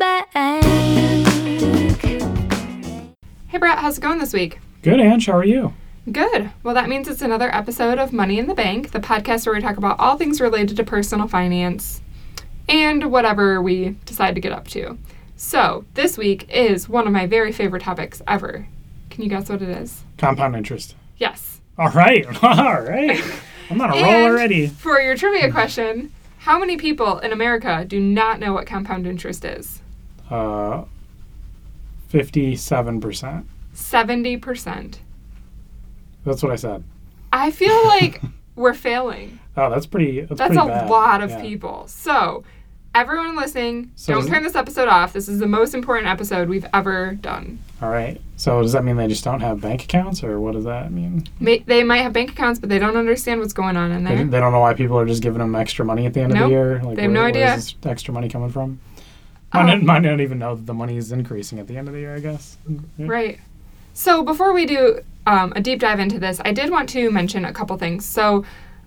bank. Hey Brett, how's it going this week? Good, Ange. How are you? Good. Well, that means it's another episode of Money in the Bank, the podcast where we talk about all things related to personal finance and whatever we decide to get up to. So, this week is one of my very favorite topics ever. Can you guess what it is? Compound interest. Yes. All right. All right. I'm on a roll already. For your trivia question, how many people in America do not know what compound interest is? Uh, 57%. 70%. That's what I said. I feel like we're failing. Oh, that's pretty. That's, That's pretty a bad. lot of Yeah. people. So, everyone listening, So don't turn this episode off. This is the most important episode we've ever done. All right. So does that mean they just don't have bank accounts, or what does that mean? May, they might have bank accounts, but they don't understand what's going on in They, there. they don't know why people are just giving them extra money at the end of the year. Like, They have no idea. Extra money coming from? Might, Um, might not even know that the money is increasing at the end of the year. I guess. Yeah. Right. So before we do um, a deep dive into this, I did want to mention a couple things. So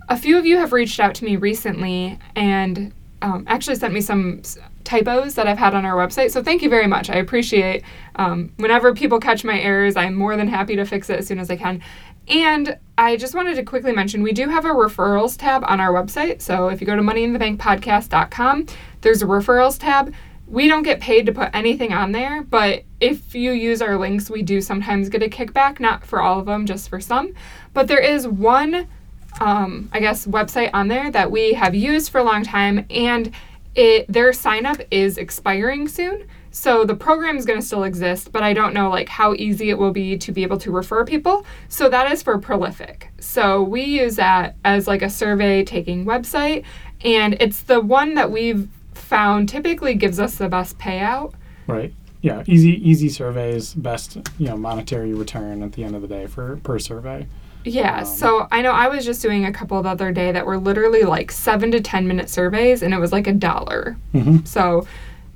a few of you have reached out to me recently and um, actually sent me some typos that I've had on our website. So thank you very much. I appreciate um, whenever people catch my errors. I'm more than happy to fix it as soon as I can. And I just wanted to quickly mention we do have a referrals tab on our website. So if you go to moneyinthebankpodcast.com, there's a referrals tab. We don't get paid to put anything on there, but if you use our links, we do sometimes get a kickback, not for all of them, just for some. But there is one, um, I guess, website on there that we have used for a long time, and it their sign up is expiring soon. So the program is going to still exist, but I don't know like how easy it will be to be able to refer people. So that is for Prolific. So we use that as like a survey taking website, and it's the one that we've found typically gives us the best payout. Right. Yeah. Easy. Easy surveys. Best. You know, monetary return at the end of the day for per survey. Yeah, Um, so I know I was just doing a couple the other day that were literally like seven to 10 minute surveys, and it was like a dollar. Mhm. So,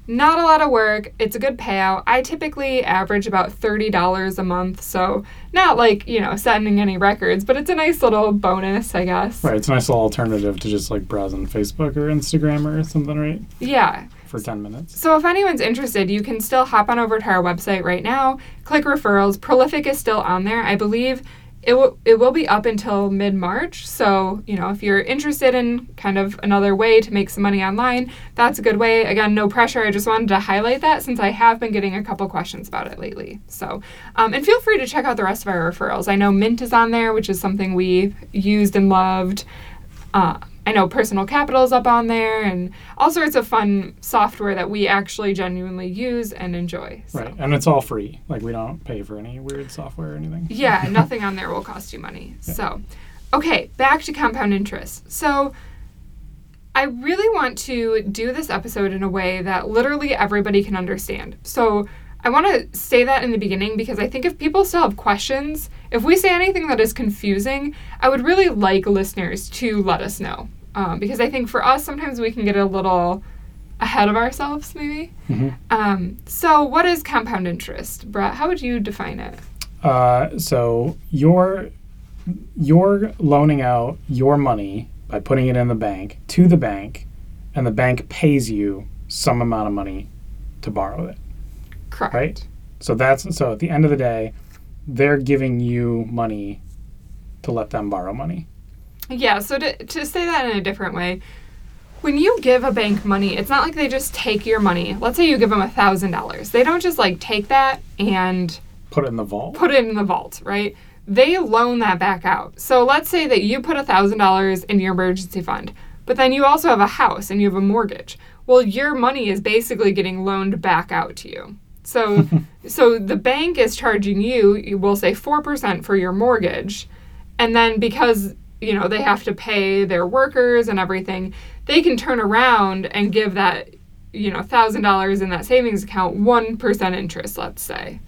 not a lot of work. It's a good payout. I typically average about $30 a month, so not like, you know, setting any records, but it's a nice little bonus, I guess. Right. It's a nice little alternative to just like browsing Facebook or Instagram or something, right? Yeah. For 10 minutes. So if anyone's interested, you can still hop on over to our website right now, click referrals. Prolific is still on there. I believe it will it will be up until mid March. So, you know, if you're interested in kind of another way to make some money online, that's a good way. Again, no pressure. I just wanted to highlight that since I have been getting a couple questions about it lately. So, um, and feel free to check out the rest of our referrals. I know Mint is on there, which is something we've used and loved. Uh, I know Personal Capital is up on there and all sorts of fun software that we actually genuinely use and enjoy. So. Right. And it's all free. Like we don't pay for any weird software or anything. Yeah, nothing on there will cost you money. So, okay, back to compound interest. So, I really want to do this episode in a way that literally everybody can understand. So, I want to say that in the beginning because I think if people still have questions, if we say anything that is confusing, I would really like listeners to let us know. Um, because I think for us, sometimes we can get a little ahead of ourselves, maybe. Mhm. Um, so, what is compound interest? Brett, how would you define it? Uh, so you're you're loaning out your money by putting it in the bank to the bank, and the bank pays you some amount of money to borrow it. Correct. Right. So that's so at the end of the day, they're giving you money to let them borrow money. Yeah, so to, to say that in a different way, when you give a bank money, it's not like they just take your money. Let's say you give them a thousand dollars. They don't just like take that and Put it in the vault. put it in the vault, right? They loan that back out. So let's say that you put a thousand dollars in your emergency fund, but then you also have a house and you have a mortgage. Well, your money is basically getting loaned back out to you. So, so the bank is charging you, you will say four percent for your mortgage, and then because you know they have to pay their workers and everything, they can turn around and give that you know thousand dollars in that savings account one percent interest, let's say.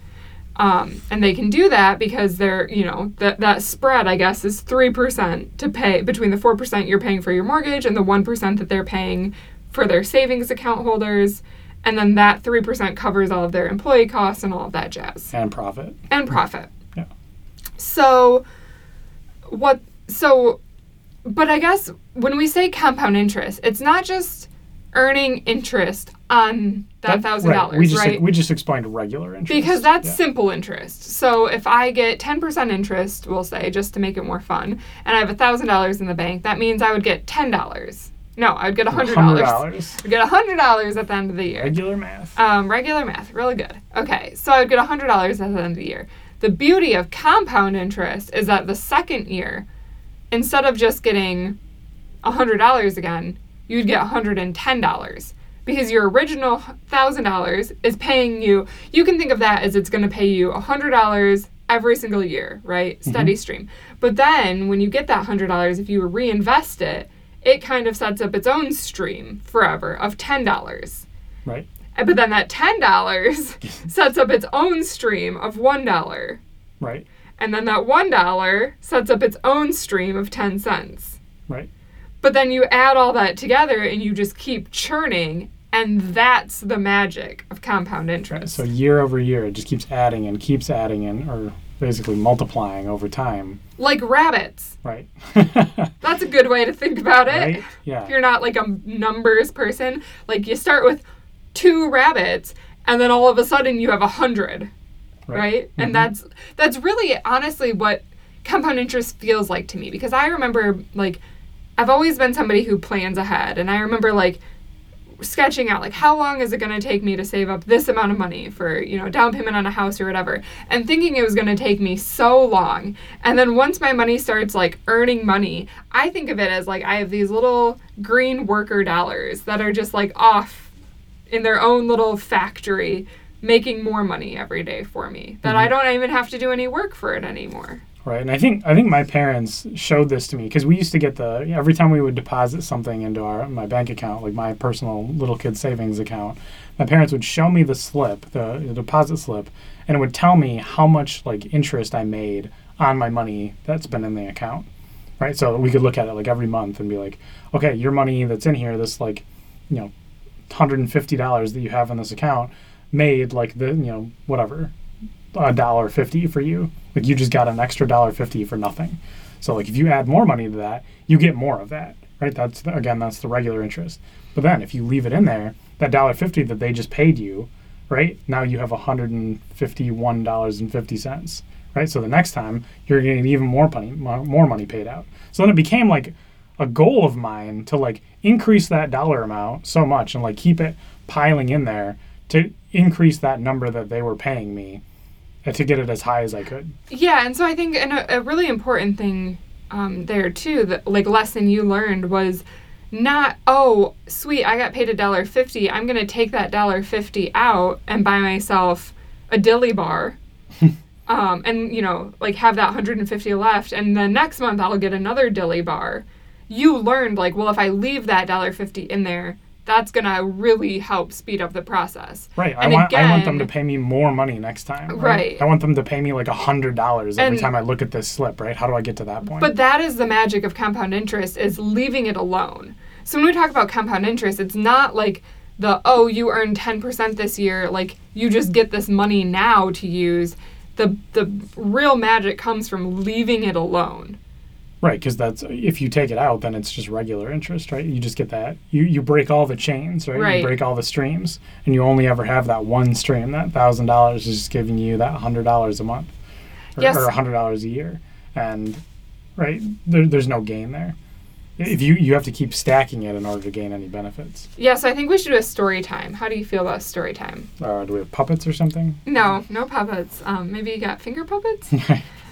Um, and they can do that because they're, you know, that that spread, I guess, is three percent to pay between the four percent you're paying for your mortgage and the one percent that they're paying for their savings account holders, and then that three percent covers all of their employee costs and all of that jazz and profit. and profit. Yeah. So, what? So, but I guess when we say compound interest, it's not just earning interest on that thousand right. dollars, We just right? we just explained regular interest because that's Yeah. simple interest. So if I get 10% interest, we'll say, just to make it more fun, and I have a $1,000 in the bank, that means I would get $10. No, I would get $100. $100. I'd get $100 at the end of the year. Regular math. Um, regular math, really good. Okay, so I would get $100 at the end of the year. The beauty of compound interest is that the second year, instead of just getting $100 again, you'd get $110 because your original $1,000 is paying you. You can think of that as it's going to pay you $100 every single year, right? Mm-hmm. Steady stream. But then when you get that $100, if you reinvest it, it kind of sets up its own stream forever of $10. Right. And- But then that $10 sets up its own stream of $1. Right. And then that $1 sets up its own stream of 10 cents. Right. But then you add all that together and you just keep churning, and that's the magic of compound interest. So year over year, it just keeps adding and keeps adding and or basically multiplying over time. like rabbits. Right. That's a good way to think about it. right. Yeah. If you're not like a numbers person, like you start with two rabbits, and then all of a sudden you have a hundred. Right? And Mhm. that's that's really honestly what compound interest feels like to me because I remember like I've always been somebody who plans ahead and I remember like sketching out like how long is it going to take me to save up this amount of money for you know down payment on a house or whatever and thinking it was going to take me so long and then once my money starts like earning money i think of it as like i have these little green worker dollars that are just like off in their own little factory making more money every day for me that i mm-hmm. don't even have to do any work for it anymore Right, and I think I think my parents showed this to me because we used to get the every time we would deposit something into our my bank account, like my personal little kid savings account. My parents would show me the slip, the, the deposit slip, and it would tell me how much like interest I made on my money that's been in the account. Right, so we could look at it like every month and be like, okay, your money that's in here, this like, you know, hundred and fifty dollars that you have in this account, made like the you know whatever a dollar fifty for you. Like you just got an extra dollar fifty for nothing. So like if you add more money to that, you get more of that, right? That's the, again that's the regular interest. But then if you leave it in there, that dollar fifty that they just paid you, right? Now you have hundred and fifty-one dollars and fifty cents, right? So the next time you're getting even more money, more money paid out. So then it became like a goal of mine to like increase that dollar amount so much and like keep it piling in there to increase that number that they were paying me to get it as high as I could. Yeah, and so I think and a, a really important thing um, there too, that like lesson you learned was not oh sweet I got paid a dollar fifty I'm gonna take that dollar fifty out and buy myself a dilly bar, um, and you know like have that hundred and fifty left and then next month I'll get another dilly bar. You learned like well if I leave that dollar fifty in there that's gonna really help speed up the process. Right. I And again, I want them to pay me more money next time. Right. Right. I want them to pay me like a hundred dollars every And- time I look at this slip, right? How do I get to that point? But that is the magic of compound interest is leaving it alone. So when we talk about compound interest, it's not like the oh you earned 10% this year, like you just get this money now to use. The the real magic comes from leaving it alone. Right, because that's if you take it out, then it's just regular interest, right? You just get that. You you break all the chains, right? Right. You break all the streams, and you only ever have that one stream. That thousand dollars is just giving you that hundred dollars a month, or, Yes. or a hundred dollars a year, and right there, there's no gain there. If you you have to keep stacking it in order to gain any benefits. Yeah, so I think we should do a story time. How do you feel about story time? Uh, do we have puppets or something? No, no puppets. Um, maybe you got finger puppets?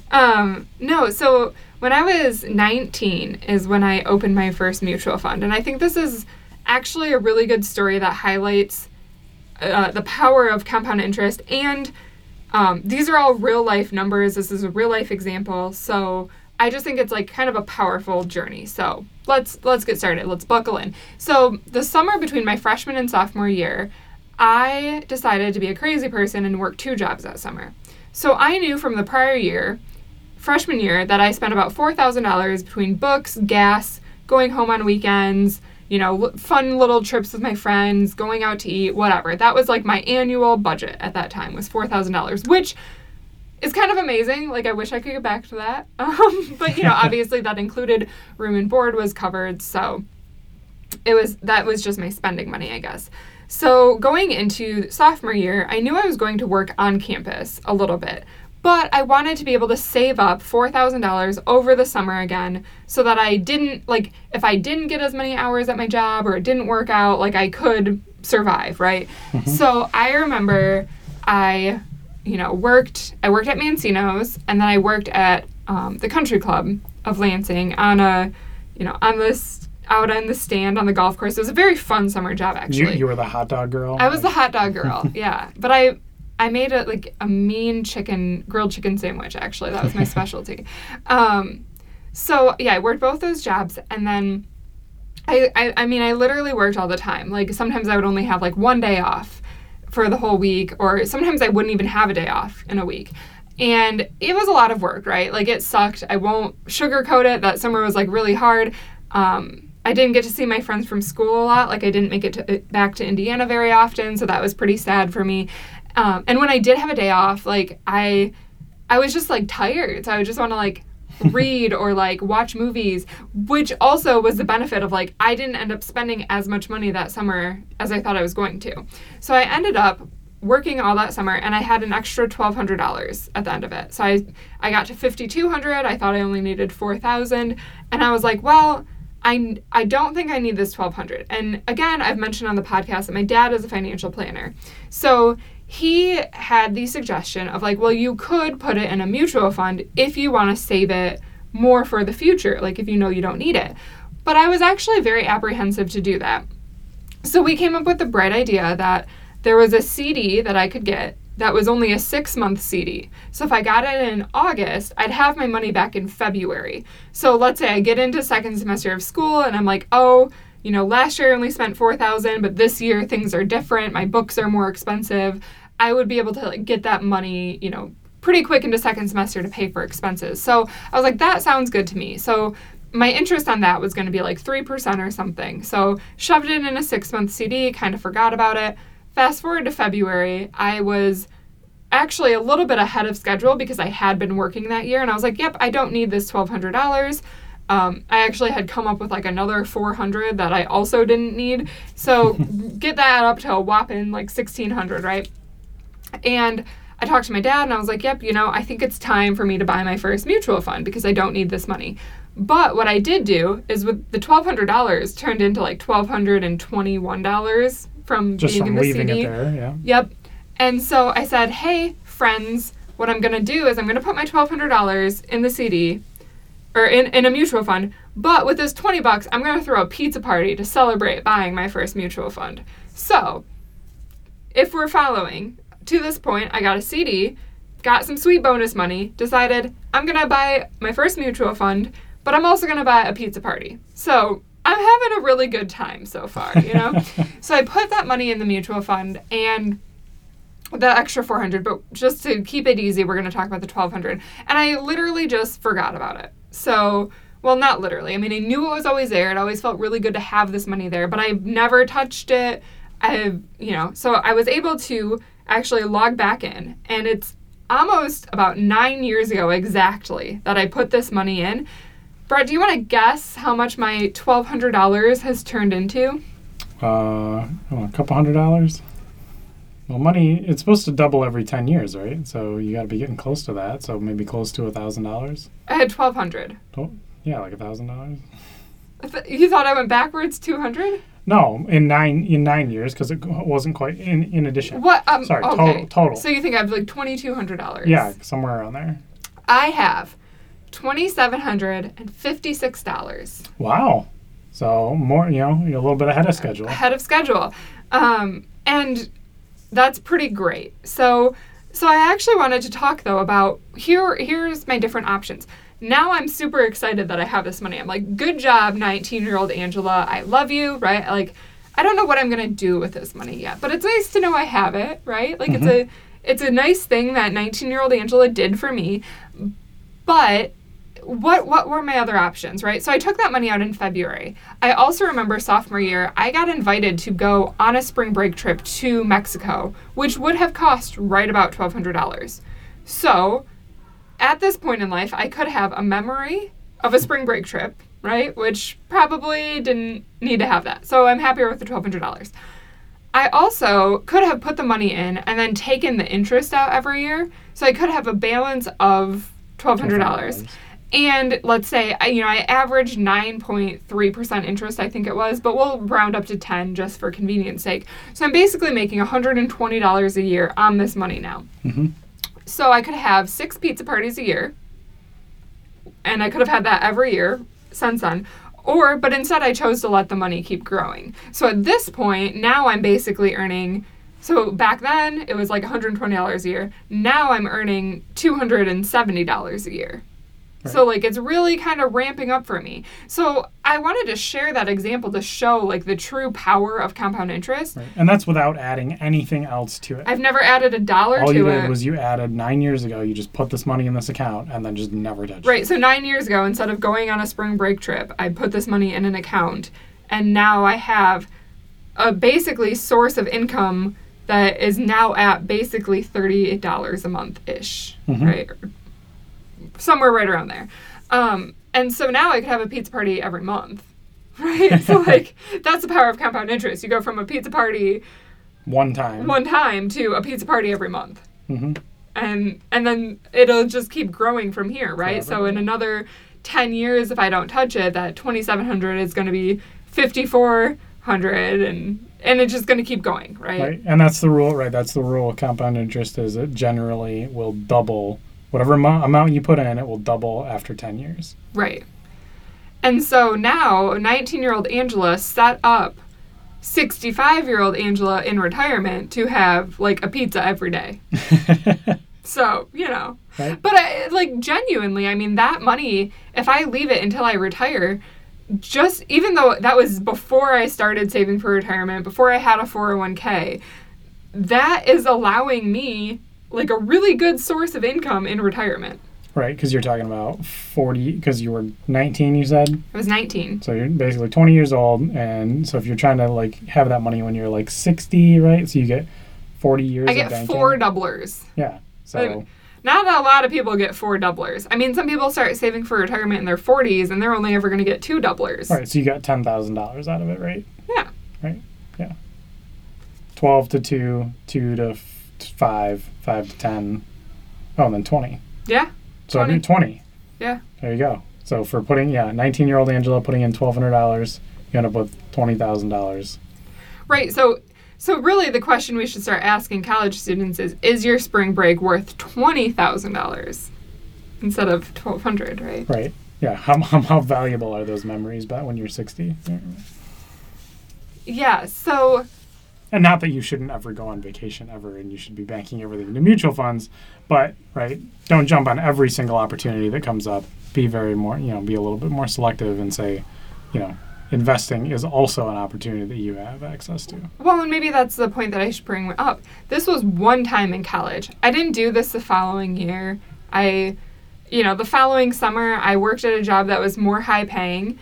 Um, no, so when I was 19 is when I opened my first mutual fund. And I think this is actually a really good story that highlights uh, the power of compound interest. And um, these are all real life numbers. This is a real life example. So I just think it's like kind of a powerful journey. So let's let's get started. Let's buckle in. So the summer between my freshman and sophomore year, I decided to be a crazy person and work two jobs that summer. So I knew from the prior year, freshman year, that I spent about $4,000 between books, gas, going home on weekends, you know, fun little trips with my friends, going out to eat, whatever. That was like my annual budget at that time was $4,000, which is kind of amazing. Like I wish I could get back to that. Um, but you know, obviously that included room and board was covered, so it was that was just my spending money, I guess. So, going into sophomore year, I knew I was going to work on campus a little bit, but I wanted to be able to save up $4,000 over the summer again so that I didn't, like, if I didn't get as many hours at my job or it didn't work out, like, I could survive, right? So, I remember I, you know, worked, I worked at Mancino's and then I worked at um, the country club of Lansing on a, you know, on this, out on the stand on the golf course. It was a very fun summer job, You, actually. you were the hot dog girl. I was the hot dog girl, yeah. But I I made a like a mean chicken grilled chicken sandwich. Actually, that was my specialty. Um, so yeah, I worked both those jobs, and then I, I I mean I literally worked all the time. Like sometimes I would only have like one day off for the whole week, or sometimes I wouldn't even have a day off in a week. And it was a lot of work, right? Like it sucked. I won't sugarcoat it. That summer was like really hard. Um, I didn't get to see my friends from school a lot. Like I didn't make it to, back to Indiana very often, so that was pretty sad for me. Um, and when I did have a day off, like I, I was just like tired, so I would just want to like read or like watch movies, which also was the benefit of like I didn't end up spending as much money that summer as I thought I was going to. So I ended up working all that summer and I had an extra $1200 at the end of it. So I I got to 5200, I thought I only needed 4000 and I was like, well, I, I don't think I need this 1200 and again i've mentioned on the podcast that my dad is a financial planner. So he had the suggestion of like well you could put it in a mutual fund if you want to save it more for the future like if you know you don't need it but i was actually very apprehensive to do that so we came up with the bright idea that there was a cd that i could get that was only a six month CD. So if I got it in August, I'd have my money back in February. So let's say I get into second semester of school and I'm like, oh, you know, last year I only spent 4000 but this year things are different. My books are more expensive. I would be able to like, get that money, you know, pretty quick into second semester to pay for expenses. So I was like, that sounds good to me. So my interest on that was going to be like 3% or something. So shoved it in a six month CD, kind of forgot about it. Fast forward to February, I was actually a little bit ahead of schedule because I had been working that year and I was like, yep, I don't need this $1,200. Um, I actually had come up with like another 400 that I also didn't need. So get that up to a whopping like 1600, right? And I talked to my dad and I was like, yep, you know, I think it's time for me to buy my first mutual fund because I don't need this money. But what I did do is with the $1,200 turned into like $1,221 from just being from in the leaving CD. it there. Yeah. Yep. And so I said, hey, friends, what I'm going to do is I'm going to put my $1,200 in the CD or in, in a mutual fund. But with this 20 bucks, I'm going to throw a pizza party to celebrate buying my first mutual fund. So if we're following, to this point, I got a CD, got some sweet bonus money, decided I'm going to buy my first mutual fund, but I'm also going to buy a pizza party. So I'm having a really good time so far, you know? so I put that money in the mutual fund and the extra 400 but just to keep it easy we're going to talk about the 1200 and i literally just forgot about it so well not literally. I mean i knew it was always there. It always felt really good to have this money there but i never touched it. I you know so i was able to actually log back in and it's almost about nine years ago exactly that i put this money in. Brett do you want to guess how much my $1200 has turned into? Uh, I a couple hundred dollars. Well, money it's supposed to double every ten years, right? So you got to be getting close to that. So maybe close to a thousand dollars. i had twelve hundred. Oh, Yeah, like a thousand dollars. Th- you thought i went backwards 200 No, in nine in nine years because it wasn't quite in in addition. What? Um, Sorry, okay. total total. So you think I have like twenty two hundred dollars? yeah, somewhere around there. I have twenty seven hundred and fifty six dollars Wow. So more, you know, you're a little bit ahead of schedule. ahead of schedule, um, and that's pretty great. So, so I actually wanted to talk though about here. Here's my different options. Now I'm super excited that I have this money. I'm like, good job, 19 year old Angela. I love you, right? Like, I don't know what I'm gonna do with this money yet, but it's nice to know I have it, right? Like, it's mm-hmm. a it's a nice thing that 19 year old Angela did for me. But what what were my other options, right? So I took that money out in February. I also remember sophomore year, I got invited to go on a spring break trip to Mexico, which would have cost right about $1200. So, at this point in life, I could have a memory of a spring break trip, right? Which probably didn't need to have that. So, I'm happier with the $1200. I also could have put the money in and then taken the interest out every year. So I could have a balance of $1,200. And let's say, I- you know, I averaged 9.3% interest, I think it was, but we'll round up to 10 just for convenience sake. So I'm basically making $120 a year on this money now. Mhm. So I could have six pizza parties a year, and I could have had that every year since then. Or, but instead I chose to let the money keep growing. So at this point, now I'm basically earning. So back then it was like $120 a year. Now I'm earning $270 a year. So like it's really kind of ramping up for me. So I wanted to share that example to show like the true power of compound interest. Right. And that's without adding anything else to it. I've never added a dollar All to you it. did was you added nine years ago, you just put this money in this account and then just never touched it. Right. So nine years ago, instead of going on a spring break trip, I put this money in an account, and now I have a basically source of income that is now at basically thirty-eight dollars a month ish, Mhm. right? Somewhere right around there. Um, and so now I could have a pizza party every month, right? so like that's the power of compound interest. You go from a pizza party One time. one time to a pizza party every month hmm and and then it'll just keep growing from here right so in another 10 years if i don't touch it that 2700 is going to be 5400 and and it's just going to keep going right? Right. And that's the rule, right? That's the rule of compound interest is it generally will double whatever amount, amount you put in, it will double after 10 years. right and so now 19 year old angela set up 65 year old angela in retirement to have like a pizza every day so you know right? But I, like genuinely, I mean that money, if I leave it until I retire, just even though that was before I started saving for retirement, before I had a 401k, that is allowing me like a really good source of income in retirement. Right. Because you're talking about 40, because you were 19, you said? I was 19. So you're basically 20 years old. And so if you're trying to like have that money when you're like 60, right? So you get 40 years I get four doublers. Yeah. So, Not a lot of people get four doublers. I mean, some people start saving for retirement in their 40s and they're only ever going to get two doublers. all right. So you got $10,000 out of it, right? Yeah. Right. Yeah. 12 to 2, 2 to f- to 5, 5 to 10. Oh, and then 20. Yeah. So 20. 20. 20. Yeah. There you go. So for putting, yeah, 19 year old Angela putting in $1,200, you end up with $20,000. Right. So so really the question we should start asking college students is is your spring break worth $20,000 instead of 1200, right? Right. Yeah. How, how, how valuable are those memories but when you're 60? Yeah. Yeah. So And not that you shouldn't ever go on vacation ever and you should be banking everything into mutual funds, but, right, don't jump on every single opportunity that comes up. Be very more, you know, be a little bit more selective and say, you know, investing is also an opportunity that you have access to. well, and maybe that's the point that I should bring up. This was one time in college. I didn't do this the following year. I you know, the following summer I worked at a job that was more high paying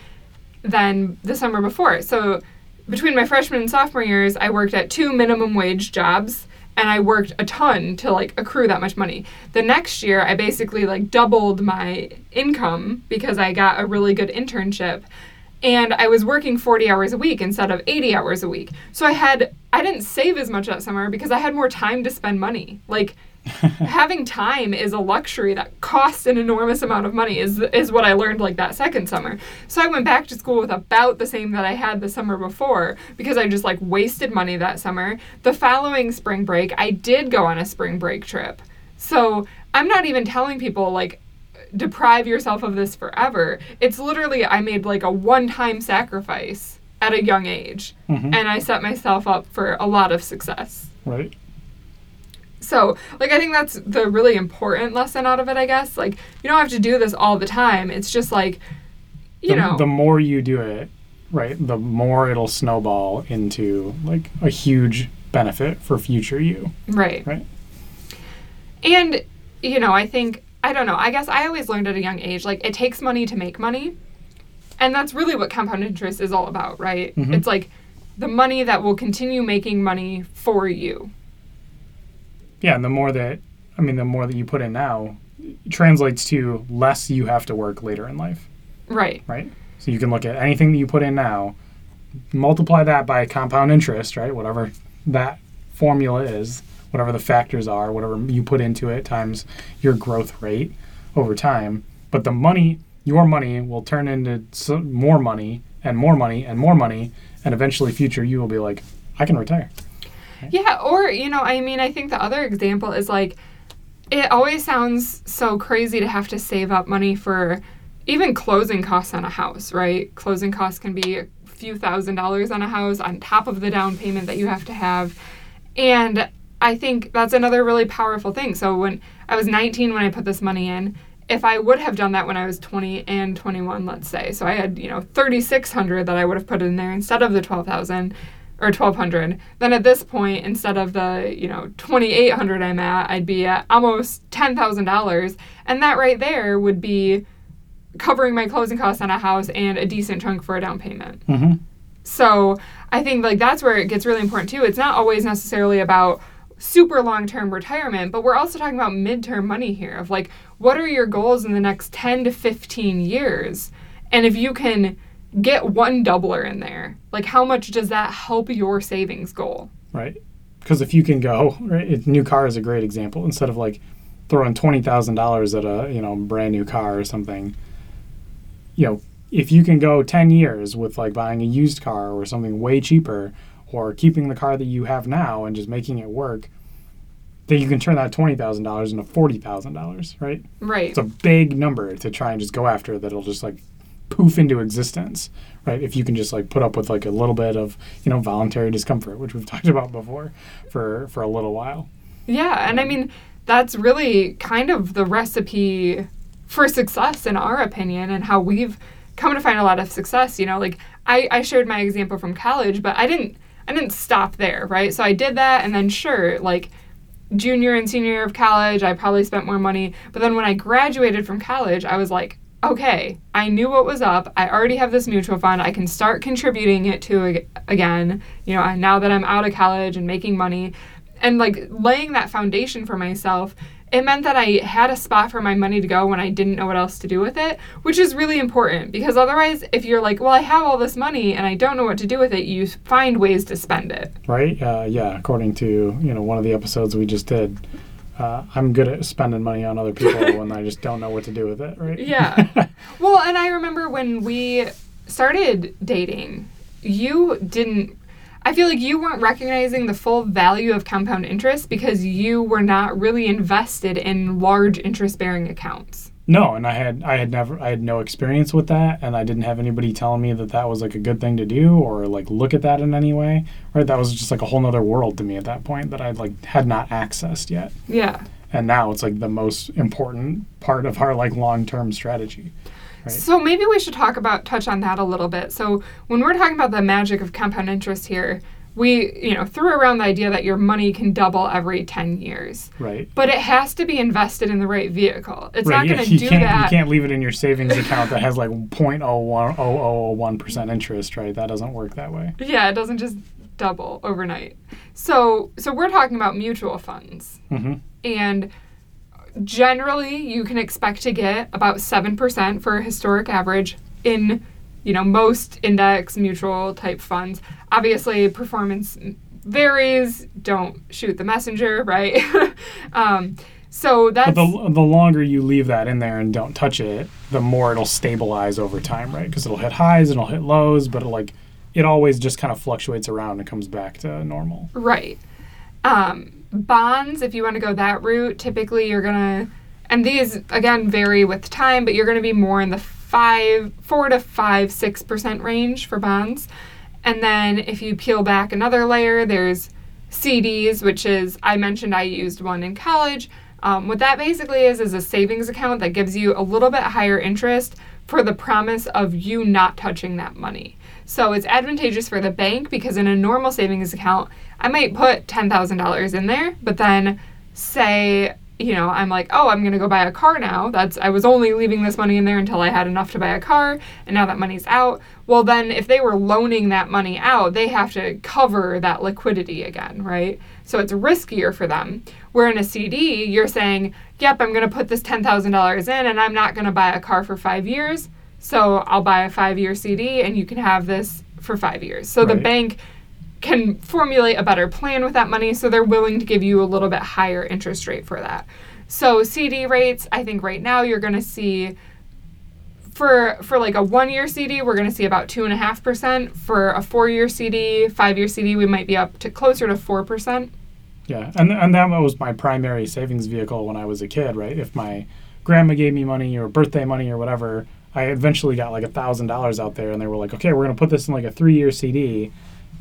than the summer before. So between my freshman and sophomore years, I worked at two minimum wage jobs and I worked a ton to like accrue that much money. The next year, I basically like doubled my income because I got a really good internship and I was working 40 hours a week instead of 80 hours a week. So I had I didn't save as much that summer because I had more time to spend money. Like having time is a luxury that costs an enormous amount of money is is what I learned like that second summer. So I went back to school with about the same that I had the summer before because I just like wasted money that summer. The following spring break, I did go on a spring break trip. So I'm not even telling people like deprive yourself of this forever. It's literally I made like a one-time sacrifice at a young age Mhm. and I set myself up for a lot of success. Right. So, like, I think that's the really important lesson out of it, I guess. Like, you don't have to do this all the time. It's just like, you the, know, the more you do it, right, the more it'll snowball into like a huge benefit for future you. right. Right. And, you know, I think, I don't know, I guess I always learned at a young age, like, it takes money to make money. And that's really what compound interest is all about, right? Mhm. It's like the money that will continue making money for you. Yeah, and the more that I mean, the more that you put in now translates to less you have to work later in life, Right. right? So you can look at anything that you put in now, multiply that by compound interest, right? Whatever that formula is, whatever the factors are, whatever you put into it times your growth rate over time. But the money, your money, will turn into some more money and more money and more money, and eventually, future you will be like, I can retire. Yeah, or, you know, I mean, I think the other example is like, it always sounds so crazy to have to save up money for even closing costs on a house, right? Closing costs can be a few thousand dollars on a house on top of the down payment that you have to have. And I think that's another really powerful thing. So when I was 19 when I put this money in, if I would have done that when I was 20 and 21, let's say, so I had, you know, 3600 that I would have put in there instead of the 12,000 or 1200 then at this point instead of the you know 2800 i'm at i'd be at almost $10000 and that right there would be covering my closing costs on a house and a decent chunk for a down payment Mm-hmm. so I think like that's where it gets really important too. It's not always necessarily about super long term retirement, but we're also talking about midterm money here of like what are your goals in the next 10 to 15 years? And if you can get one doubler in there, like how much does that help your savings goal? right? Because if you can go, right, it, new car is a great example. Instead of like throwing twenty thousand dollars at a you know brand new car or something, you know, if you can go ten years with like buying a used car or something way cheaper, or keeping the car that you have now and just making it work, then you can turn that twenty thousand dollars into forty thousand dollars, right? Right. It's a big number to try and just go after that'll just like poof into existence, right? If you can just like put up with like a little bit of you know voluntary discomfort, which we've talked about before, for for a little while. Yeah, and I mean that's really kind of the recipe for success in our opinion and how we've come to find a lot of success. You know, like I, I shared my example from college, but I didn't I didn't stop there, right? So I did that and then sure, like junior and senior year of college, I probably spent more money. But then when I graduated from college, I was like, okay, I knew what was up. I already have this mutual fund. I can start contributing it to ag- again, you know, now that I'm out of college and making money and like laying that foundation for myself it meant that I had a spot for my money to go when I didn't know what else to do with it, which is really important because otherwise, if you're like, well, I have all this money and I don't know what to do with it, you find ways to spend it. right? Uh, yeah, according to you know one of the episodes we just did, uh, I'm good at spending money on other people when I just don't know what to do with it, right? Yeah. well, and I remember when we started dating, you didn't. I feel like you weren't recognizing the full value of compound interest because you were not really invested in large interest bearing accounts. no, and I had I had never I had no experience with that, and I didn't have anybody telling me that that was like a good thing to do or like look at that in any way, right? That was just like a whole nother world to me at that point that I like had not accessed yet, Yeah. and now it's like the most important part of our like long term strategy. Right. So maybe we should talk about touch on that a little bit. So when we're talking about the magic of compound interest here, we you know threw around the idea that your money can double every 10 years. Right. But it has to be invested in the right vehicle. It's right. not going to do can't that. you can't leave it in your savings account that has like 0.01 percent interest, right? That doesn't work that way. Yeah, it doesn't just double overnight. So so we're talking about mutual funds. hmm And generally you can expect to get about 7% for a historic average in you know most index mutual type funds obviously performance varies don't shoot the messenger right um, so that's But the, the longer you leave that in there and don't touch it, the more it'll stabilize over time, right? Because it'll hit highs and it'll hit lows, but it like it always just kind of fluctuates around and comes back to normal. Right. Um, bonds, if you want to go that route, typically you're gonna, and these again vary with time, but you're gonna be more in the five, four to five, six percent range for bonds. And then if you peel back another layer, there's CDs, which is I mentioned I used one in college. Um, what that basically is is a savings account that gives you a little bit higher interest for the promise of you not touching that money. So it's advantageous for the bank because in a normal savings account, I might put $10,000 in there, but then say, you know, I'm like, "Oh, I'm going to go buy a car now." That's I was only leaving this money in there until I had enough to buy a car, and now that money's out. Well, then if they were loaning that money out, they have to cover that liquidity again, right? So it's riskier for them. Where in a CD, you're saying, "Yep, I'm going to put this $10,000 in and I'm not going to buy a car for 5 years." So I'll buy a 5-year CD and you can have this for 5 years. So the bank can formulate a better plan with that money, so they're willing to give you a little bit higher interest rate for that. So CD rates, I think right now you're going to see for for like a one year CD, we're going to see about two and a half percent. For a four year CD, five year CD, we might be up to closer to four percent. Yeah, and and that was my primary savings vehicle when I was a kid, right? If my grandma gave me money or birthday money or whatever, I eventually got like a thousand dollars out there, and they were like, "Okay, we're gonna put this in like a three-year CD,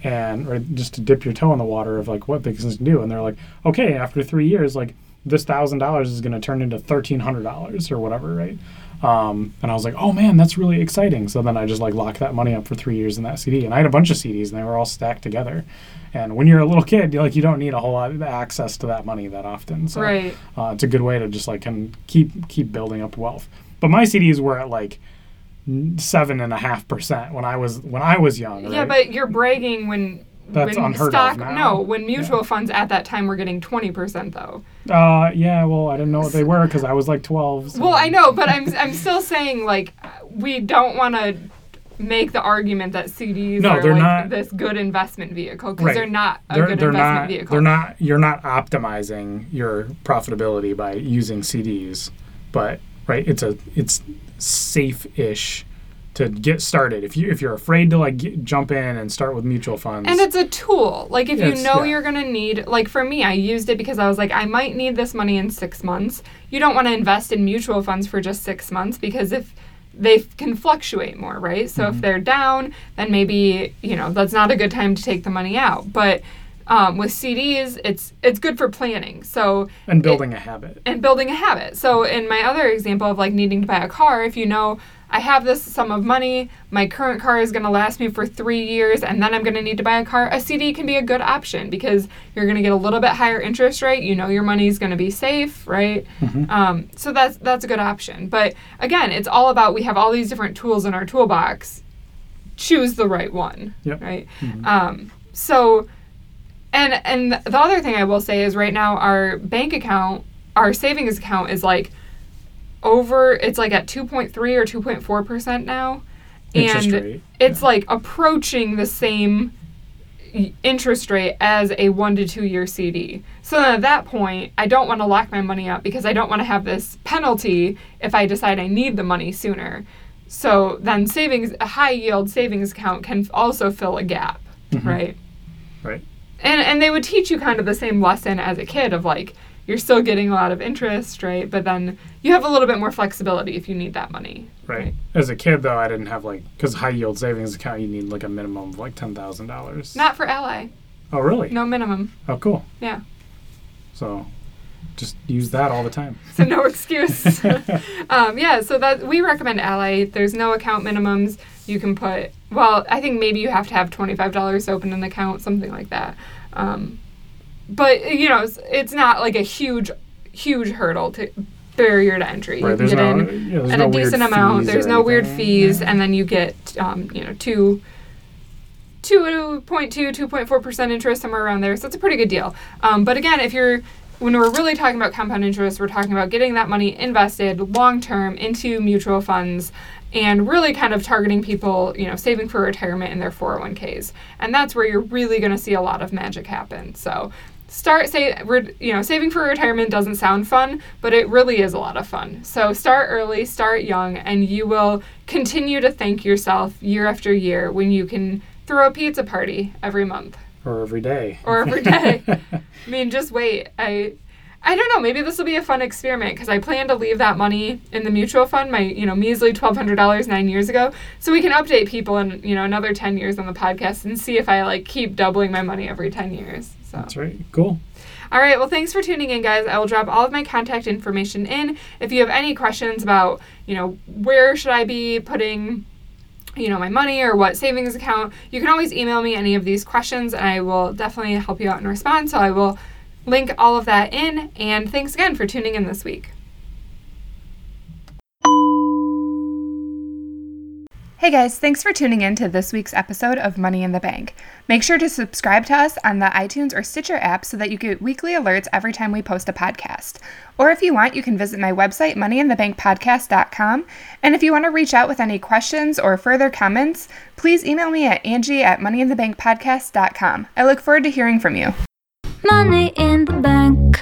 and or just to dip your toe in the water of like what things can do." And they're like, "Okay, after three years, like this thousand dollars is gonna turn into thirteen hundred dollars or whatever, right?" Um, and I was like, "Oh man, that's really exciting!" So then I just like locked that money up for three years in that CD, and I had a bunch of CDs, and they were all stacked together. And when you're a little kid, you like you don't need a whole lot of access to that money that often. So Right. uh, it's a good way to just like can keep keep building up wealth. But my CDs were at like seven and a half percent when I was when I was young. Yeah, right? but you're bragging when That's when unheard of stock now. no when mutual funds at that time were getting 20% though uh, yeah, well, I didn't know what they were because I was like twelve. so- well i know but i'm i'm still saying like we don't want to make the argument that cds No, are they're like not- this good investment vehicle because Right. they're not a They're, good they're investment not. vehicle They're not. You're not optimizing your profitability by using CDs, but right, it's a it's safe-ish to get started. If you if you're afraid to like get, jump in and start with mutual funds, and it's a tool. Like if you know yeah. you're gonna need, like for me, I used it because I was like, I might need this money in six months. You don't want to invest in mutual funds for just six months because if they f- can fluctuate more, right? So Mm-hmm. if they're down, then maybe you know that's not a good time to take the money out. But um, with CDs, it's it's good for planning. So and building a habit. and building a habit. So in my other example of like needing to buy a car, if you know I have this sum of money, my current car is going to last me for 3 years and then I'm going to need to buy a car, a CD can be a good option because you're going to get a little bit higher interest rate, you know your money's going to be safe, right? Um, so that's that's a good option. But again, it's all about we have all these different tools in our toolbox. Choose the right one, Yep. right? Um, so and and the other thing I will say is right now our bank account, our savings account is like over it's like at 2.3 or 2.4% now. And rate, it's like approaching the same interest rate as a 1 to 2 year CD. So then at that point, I don't want to lock my money up because I don't want to have this penalty if I decide I need the money sooner. So then savings a high yield savings account can also fill a gap, mm-hmm. right? Right. and and they would teach you kind of the same lesson as a kid of like you're still getting a lot of interest right but then you have a little bit more flexibility if you need that money Right. As a kid, though, I didn't have like because high yield savings account you need like a minimum of like ten thousand dollars. not for ally Oh, really? no minimum Oh, cool. yeah So, just use that all the time. so no excuse um, yeah so that we recommend ally there's no account minimums you can put well i think maybe you have to have $25 to open an account something like that um, but you know it's, it's not like a huge huge hurdle to barrier to entry Right. you There's can get no. in there's at no a decent amount. There's no weird fees, Yeah. and then you get, um, you know, two. 2.2, 2.4% interest, somewhere around there. So it's a pretty good deal. Um, but again, if you're, when we're really talking about compound interest, we're talking about getting that money invested long term into mutual funds and really kind of targeting people, you know, saving for retirement in their 401ks. And that's where you're really going to see a lot of magic happen. So start say we're you know saving for retirement doesn't sound fun but it really is a lot of fun. So start early start young and you will continue to thank yourself year after year when you can throw a pizza party every month. Or every day. or every day. I mean just wait. I i don't know. Maybe this will be a fun experiment because i plan to leave that money in the mutual fund my you know measly $1200 nine years ago so we can update people in you know another 10 years on the podcast and see if i like keep doubling my money every 10 years so That's right. Cool. all right. Well, thanks for tuning in, guys. I will drop all of my contact information in. If you have any questions about, you know, where should I be putting, you know, my money or what savings account, you can always email me any of these questions, and I will definitely help you out and respond. So I will link all of that in. And thanks again for tuning in this week. Hey guys, thanks for tuning in to this week's episode of Money in the Bank. Make sure to subscribe to us on the iTunes or Stitcher app so that you get weekly alerts every time we post a podcast. Or if you want, you can visit my website, moneyinthebankpodcast.com. And if you want to reach out with any questions or further comments, please email me at angie at moneyinthebankpodcast.com. I look forward to hearing from you. Money in the bank.